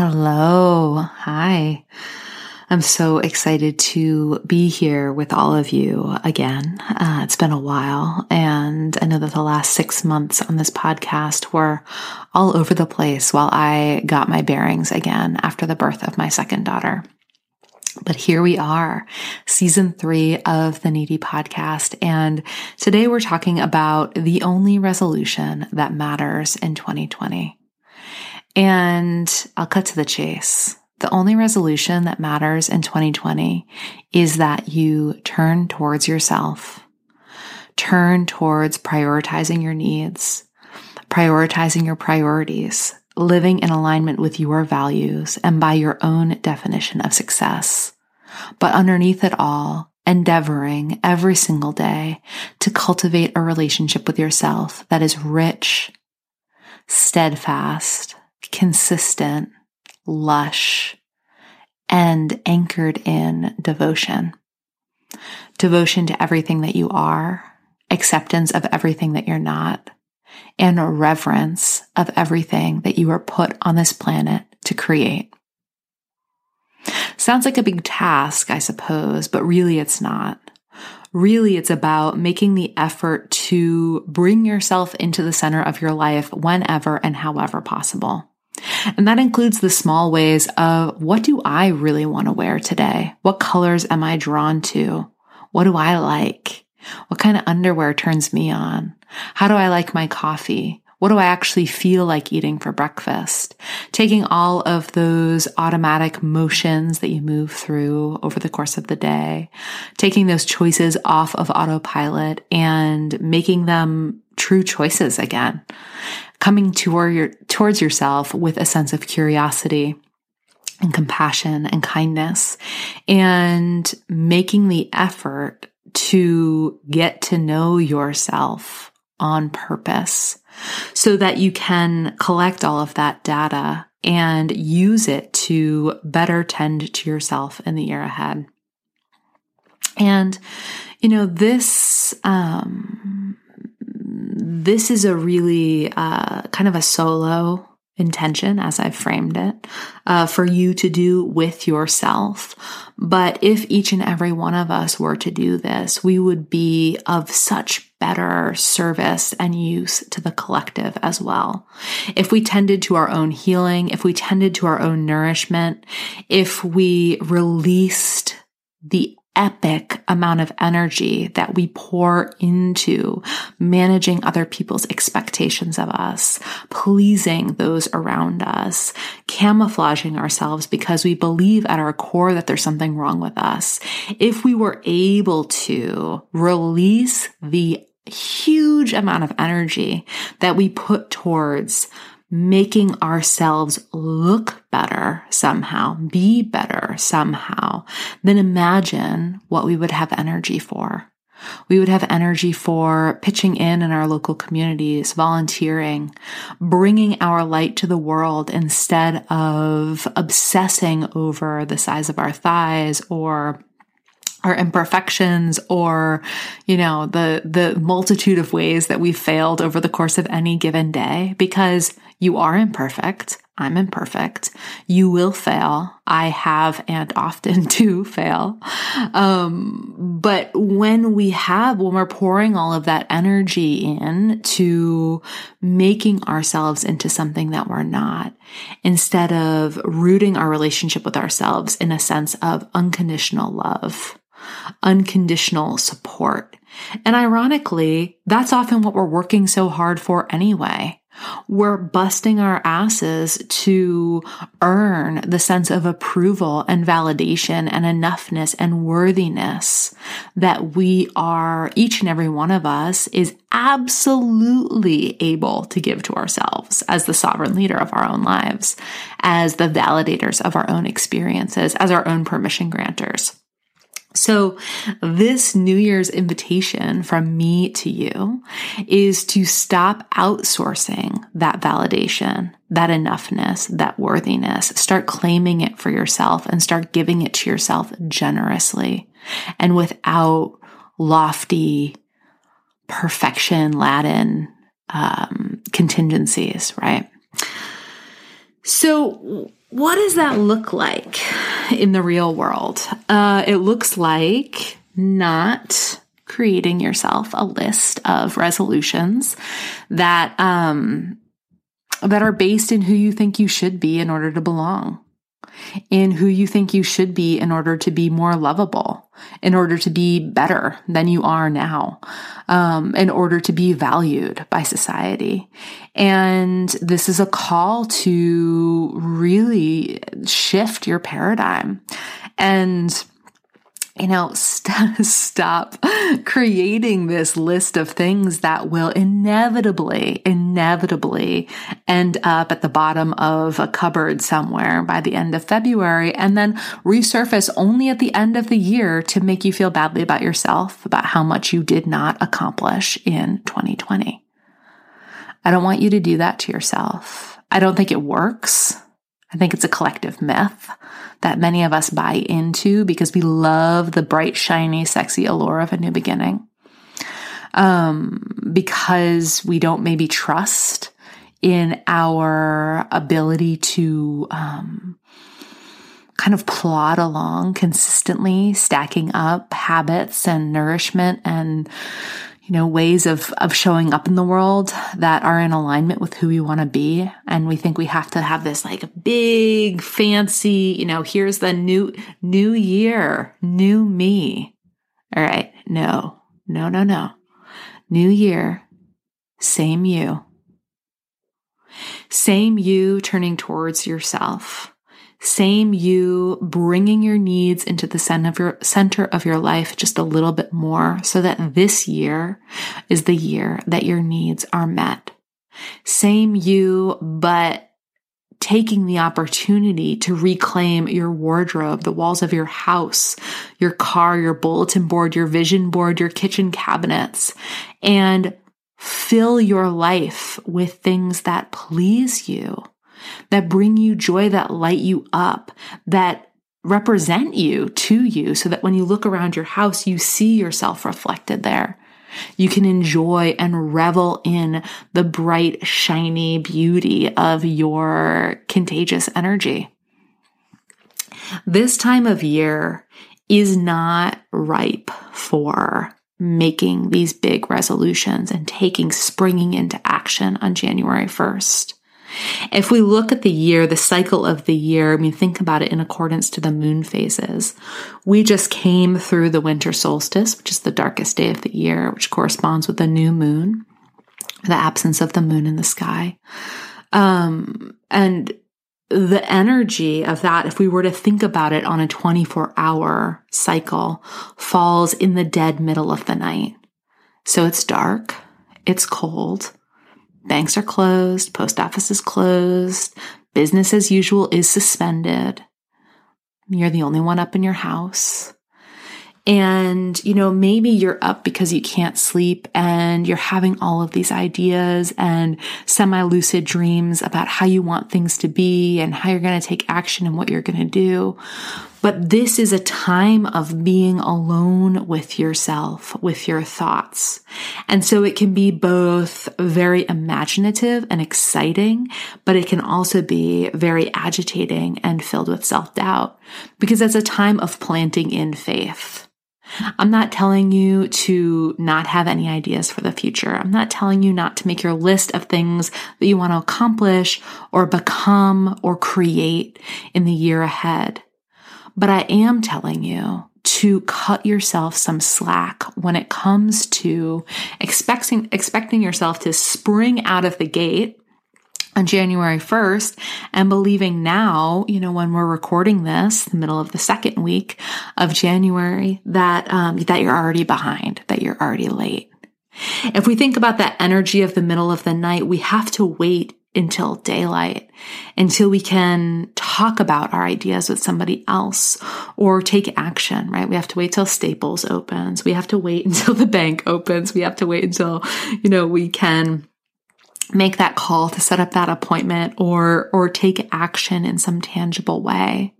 Hello. Hi. I'm so excited to be here with all of you again. Uh, it's been a while, and I know that the last six months on this podcast were all over the place while I got my bearings again after the birth of my second daughter. But here we are, season three of the Needy podcast. And today we're talking about the only resolution that matters in 2020. And I'll cut to the chase. The only resolution that matters in 2020 is that you turn towards yourself, turn towards prioritizing your needs, prioritizing your priorities, living in alignment with your values and by your own definition of success. But underneath it all, endeavoring every single day to cultivate a relationship with yourself that is rich, steadfast, consistent, lush, and anchored in devotion. Devotion to everything that you are, acceptance of everything that you're not, and reverence of everything that you are put on this planet to create. Sounds like a big task, I suppose, but really it's not. Really, it's about making the effort to bring yourself into the center of your life whenever and however possible. And that includes the small ways of what do I really want to wear today? What colors am I drawn to? What do I like? What kind of underwear turns me on? How do I like my coffee? What do I actually feel like eating for breakfast? Taking all of those automatic motions that you move through over the course of the day, taking those choices off of autopilot and making them true choices again coming toward your, towards yourself with a sense of curiosity and compassion and kindness and making the effort to get to know yourself on purpose so that you can collect all of that data and use it to better tend to yourself in the year ahead. And, you know, this, um, this is a really uh, kind of a solo intention as I've framed it uh, for you to do with yourself. But if each and every one of us were to do this, we would be of such better service and use to the collective as well. If we tended to our own healing, if we tended to our own nourishment, if we released the epic amount of energy that we pour into managing other people's expectations of us, pleasing those around us, camouflaging ourselves because we believe at our core that there's something wrong with us. If we were able to release the huge amount of energy that we put towards making ourselves look better somehow, be better somehow, then imagine what we would have energy for. We would have energy for pitching in in our local communities, volunteering, bringing our light to the world instead of obsessing over the size of our thighs or our imperfections or you know the the multitude of ways that we failed over the course of any given day because you are imperfect i'm imperfect you will fail i have and often do fail um, but when we have when we're pouring all of that energy in to making ourselves into something that we're not instead of rooting our relationship with ourselves in a sense of unconditional love unconditional support. And ironically, that's often what we're working so hard for anyway. We're busting our asses to earn the sense of approval and validation and enoughness and worthiness that we are, each and every one of us is absolutely able to give to ourselves as the sovereign leader of our own lives, as the validators of our own experiences, as our own permission granters. So this New Year's invitation from me to you is to stop outsourcing that validation, that enoughness, that worthiness. Start claiming it for yourself and start giving it to yourself generously and without lofty perfection Latin um, contingencies, right? So what does that look like in the real world? Uh, it looks like not creating yourself a list of resolutions that um, that are based in who you think you should be in order to belong in who you think you should be in order to be more lovable, in order to be better than you are now, um, in order to be valued by society. And this is a call to really shift your paradigm and you know, st- stop creating this list of things that will inevitably, inevitably end up at the bottom of a cupboard somewhere by the end of February and then resurface only at the end of the year to make you feel badly about yourself, about how much you did not accomplish in 2020. I don't want you to do that to yourself. I don't think it works. I think it's a collective myth that many of us buy into because we love the bright, shiny, sexy allure of a new beginning. Um, because we don't maybe trust in our ability to, um, kind of plod along consistently, stacking up habits and nourishment and you know, ways of, of showing up in the world that are in alignment with who we want to be. And we think we have to have this like big, fancy, you know, here's the new, new year, new me. All right. No, no, no, no. New year, same you. Same you turning towards yourself same you bringing your needs into the center of your center of your life just a little bit more so that this year is the year that your needs are met. Same you, but taking the opportunity to reclaim your wardrobe, the walls of your house, your car, your bulletin board, your vision board, your kitchen cabinets, and fill your life with things that please you that bring you joy, that light you up, that represent you to you so that when you look around your house, you see yourself reflected there. You can enjoy and revel in the bright, shiny beauty of your contagious energy. This time of year is not ripe for making these big resolutions and taking springing into action on January 1st. If we look at the year, the cycle of the year, I mean, think about it in accordance to the moon phases. We just came through the winter solstice, which is the darkest day of the year, which corresponds with the new moon, the absence of the moon in the sky. Um, and the energy of that, if we were to think about it on a 24 hour cycle, falls in the dead middle of the night. So it's dark, it's cold, banks are closed, post office is closed, business as usual is suspended. You're the only one up in your house. And, you know, maybe you're up because you can't sleep and you're having all of these ideas and semi lucid dreams about how you want things to be and how you're going to take action and what you're going to do. But this is a time of being alone with yourself, with your thoughts. And so it can be both very imaginative and exciting, but it can also be very agitating and filled with self doubt because it's a time of planting in faith. I'm not telling you to not have any ideas for the future. I'm not telling you not to make your list of things that you want to accomplish or become or create in the year ahead. But I am telling you to cut yourself some slack when it comes to expecting, expecting yourself to spring out of the gate on January 1st and believing now, you know, when we're recording this, the middle of the second week of January, that, um, that you're already behind, that you're already late. If we think about that energy of the middle of the night, we have to wait until daylight, until we can talk about our ideas with somebody else or take action, right? We have to wait till Staples opens. We have to wait until the bank opens. We have to wait until, you know, we can make that call to set up that appointment or or take action in some tangible way.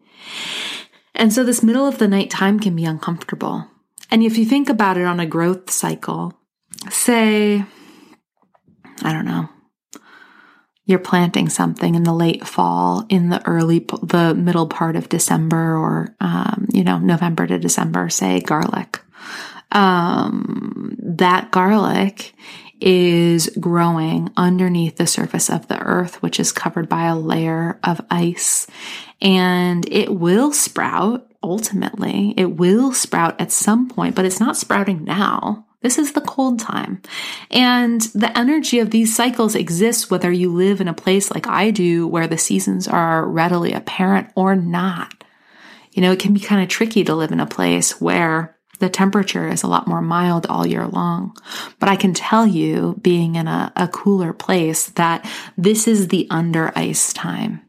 And so this middle of the night time can be uncomfortable. And if you think about it on a growth cycle, say I don't know, you're planting something in the late fall, in the early, the middle part of December, or um, you know, November to December, say garlic. Um, that garlic is growing underneath the surface of the earth, which is covered by a layer of ice. And it will sprout ultimately. It will sprout at some point, but it's not sprouting now. This is the cold time. And the energy of these cycles exists whether you live in a place like I do where the seasons are readily apparent or not. You know, it can be kind of tricky to live in a place where the temperature is a lot more mild all year long. But I can tell you, being in a, a cooler place, that this is the under ice time.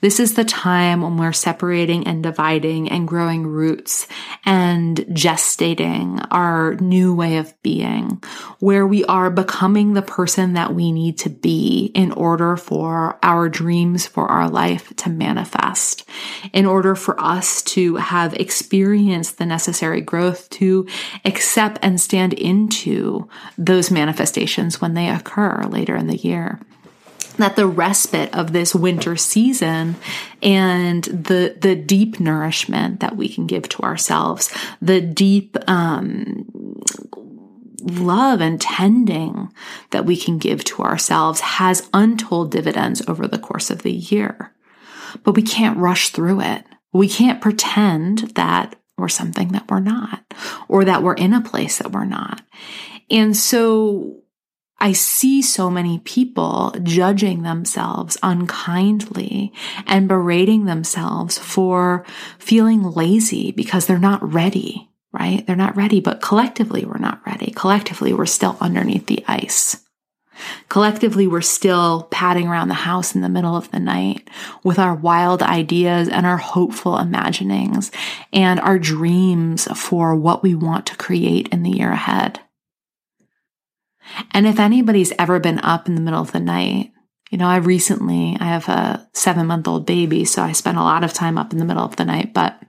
This is the time when we're separating and dividing and growing roots and gestating our new way of being, where we are becoming the person that we need to be in order for our dreams for our life to manifest, in order for us to have experienced the necessary growth to accept and stand into those manifestations when they occur later in the year that the respite of this winter season and the the deep nourishment that we can give to ourselves, the deep um, love and tending that we can give to ourselves has untold dividends over the course of the year. But we can't rush through it. We can't pretend that we're something that we're not or that we're in a place that we're not. And so I see so many people judging themselves unkindly and berating themselves for feeling lazy because they're not ready, right? They're not ready, but collectively we're not ready. Collectively we're still underneath the ice. Collectively, we're still padding around the house in the middle of the night with our wild ideas and our hopeful imaginings and our dreams for what we want to create in the year ahead. And if anybody's ever been up in the middle of the night, you know, I recently, I have a seven month old baby, so I spend a lot of time up in the middle of the night, but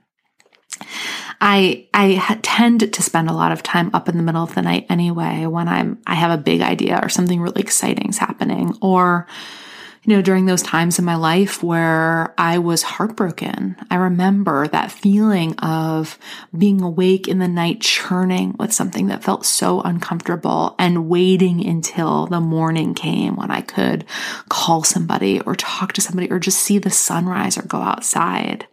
I, I tend to spend a lot of time up in the middle of the night anyway when I'm, I have a big idea or something really exciting is happening or, you know, during those times in my life where I was heartbroken, I remember that feeling of being awake in the night, churning with something that felt so uncomfortable and waiting until the morning came when I could call somebody or talk to somebody or just see the sunrise or go outside.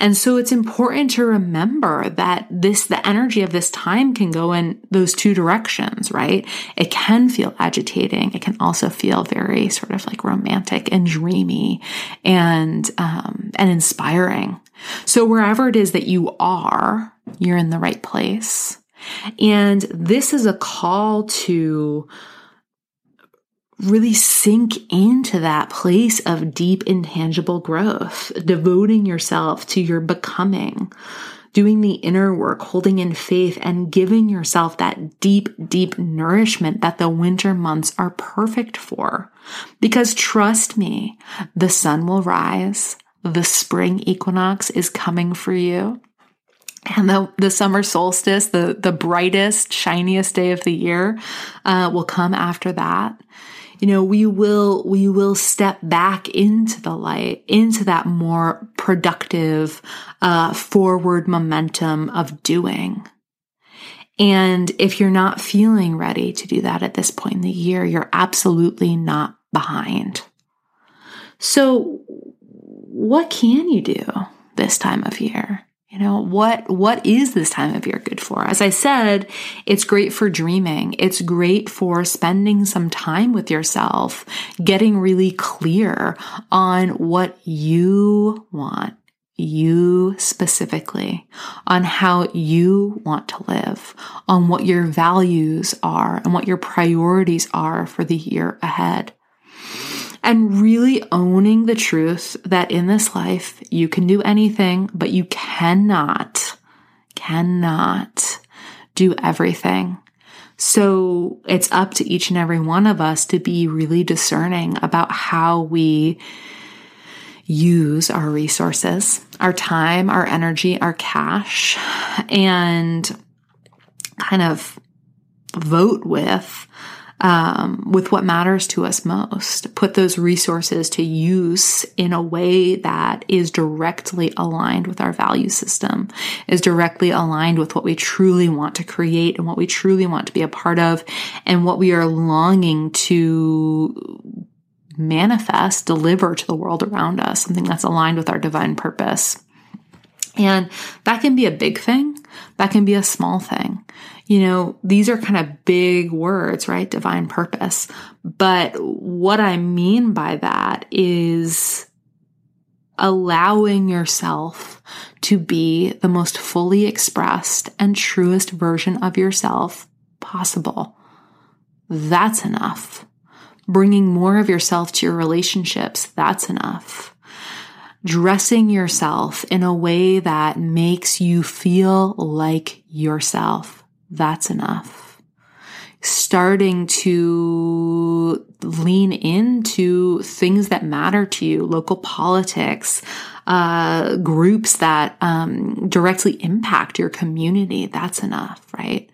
And so it's important to remember that this, the energy of this time can go in those two directions, right? It can feel agitating. It can also feel very sort of like romantic and dreamy and, um, and inspiring. So wherever it is that you are, you're in the right place. And this is a call to really sink into that place of deep, intangible growth, devoting yourself to your becoming, doing the inner work, holding in faith, and giving yourself that deep, deep nourishment that the winter months are perfect for. Because trust me, the sun will rise. The spring equinox is coming for you. And the, the summer solstice, the, the brightest, shiniest day of the year, uh, will come after that you know, we will, we will step back into the light, into that more productive, uh, forward momentum of doing. And if you're not feeling ready to do that at this point in the year, you're absolutely not behind. So what can you do this time of year? You know, what, what is this time of year good for? As I said, it's great for dreaming. It's great for spending some time with yourself, getting really clear on what you want, you specifically, on how you want to live, on what your values are and what your priorities are for the year ahead and really owning the truth that in this life, you can do anything, but you cannot, cannot do everything. So it's up to each and every one of us to be really discerning about how we use our resources, our time, our energy, our cash, and kind of vote with um, with what matters to us most. Put those resources to use in a way that is directly aligned with our value system, is directly aligned with what we truly want to create and what we truly want to be a part of, and what we are longing to manifest, deliver to the world around us, something that's aligned with our divine purpose. And that can be a big thing. That can be a small thing. You know, these are kind of big words, right? Divine purpose. But what I mean by that is allowing yourself to be the most fully expressed and truest version of yourself possible. That's enough. Bringing more of yourself to your relationships, that's enough dressing yourself in a way that makes you feel like yourself. That's enough. Starting to lean into things that matter to you, local politics, uh, groups that um, directly impact your community. That's enough, right?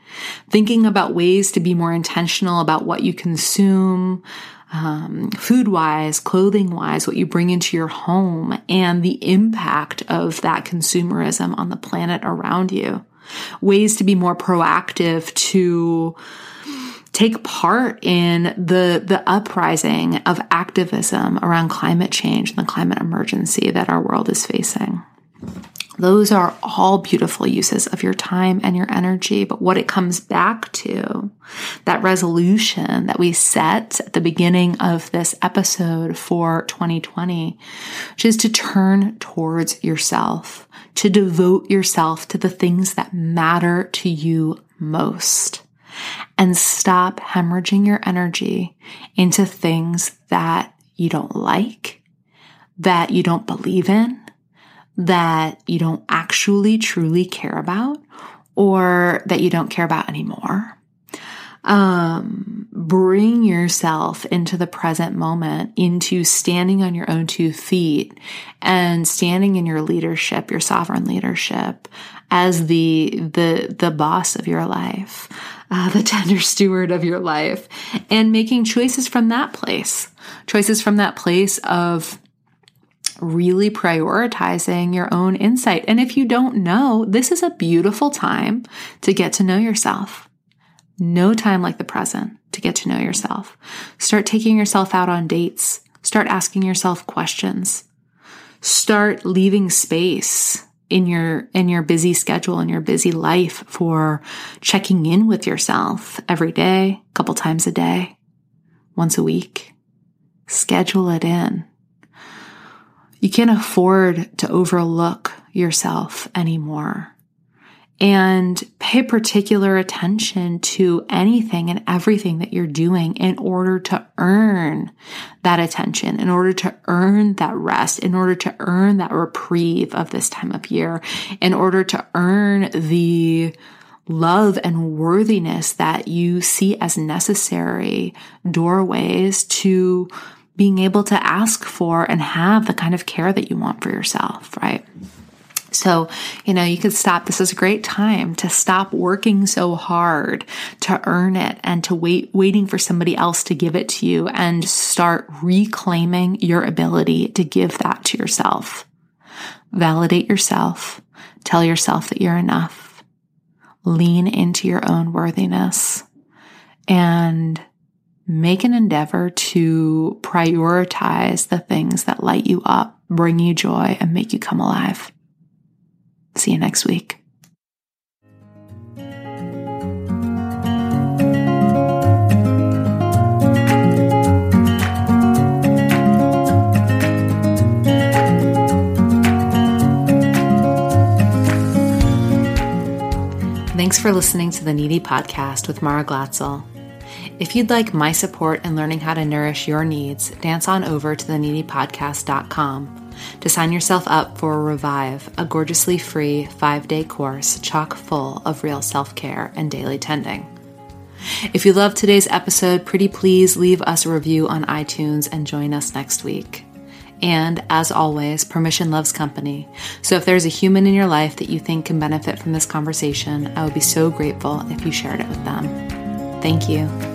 Thinking about ways to be more intentional about what you consume, um, food wise, clothing wise, what you bring into your home, and the impact of that consumerism on the planet around you. Ways to be more proactive to take part in the the uprising of activism around climate change and the climate emergency that our world is facing. Those are all beautiful uses of your time and your energy. But what it comes back to, that resolution that we set at the beginning of this episode for 2020, which is to turn towards yourself, to devote yourself to the things that matter to you most and stop hemorrhaging your energy into things that you don't like, that you don't believe in, that you don't actually truly care about or that you don't care about anymore. Um, bring yourself into the present moment, into standing on your own two feet and standing in your leadership, your sovereign leadership as the, the, the boss of your life. uh, the tender steward of your life, and making choices from that place. Choices from that place of really prioritizing your own insight. And if you don't know, this is a beautiful time to get to know yourself. No time like the present to get to know yourself. Start taking yourself out on dates. Start asking yourself questions. Start leaving space in your in your busy schedule in your busy life for checking in with yourself every day, a couple times a day, once a week. Schedule it in. You can't afford to overlook yourself anymore. And pay particular attention to anything and everything that you're doing in order to earn that attention, in order to earn that rest, in order to earn that reprieve of this time of year, in order to earn the love and worthiness that you see as necessary doorways to being able to ask for and have the kind of care that you want for yourself, right? So, you know, you could stop. This is a great time to stop working so hard to earn it and to wait, waiting for somebody else to give it to you and start reclaiming your ability to give that to yourself. Validate yourself. Tell yourself that you're enough. Lean into your own worthiness and make an endeavor to prioritize the things that light you up, bring you joy, and make you come alive. See you next week. Thanks for listening to the Needy Podcast with Mara Glatzel. If you'd like my support in learning how to nourish your needs, dance on over to theneedypodcast.com to sign yourself up for Revive, a gorgeously free five day course chock full of real self care and daily tending. If you loved today's episode, pretty please leave us a review on iTunes and join us next week. And as always, permission loves company. So if there's a human in your life that you think can benefit from this conversation, I would be so grateful if you shared it with them. Thank you.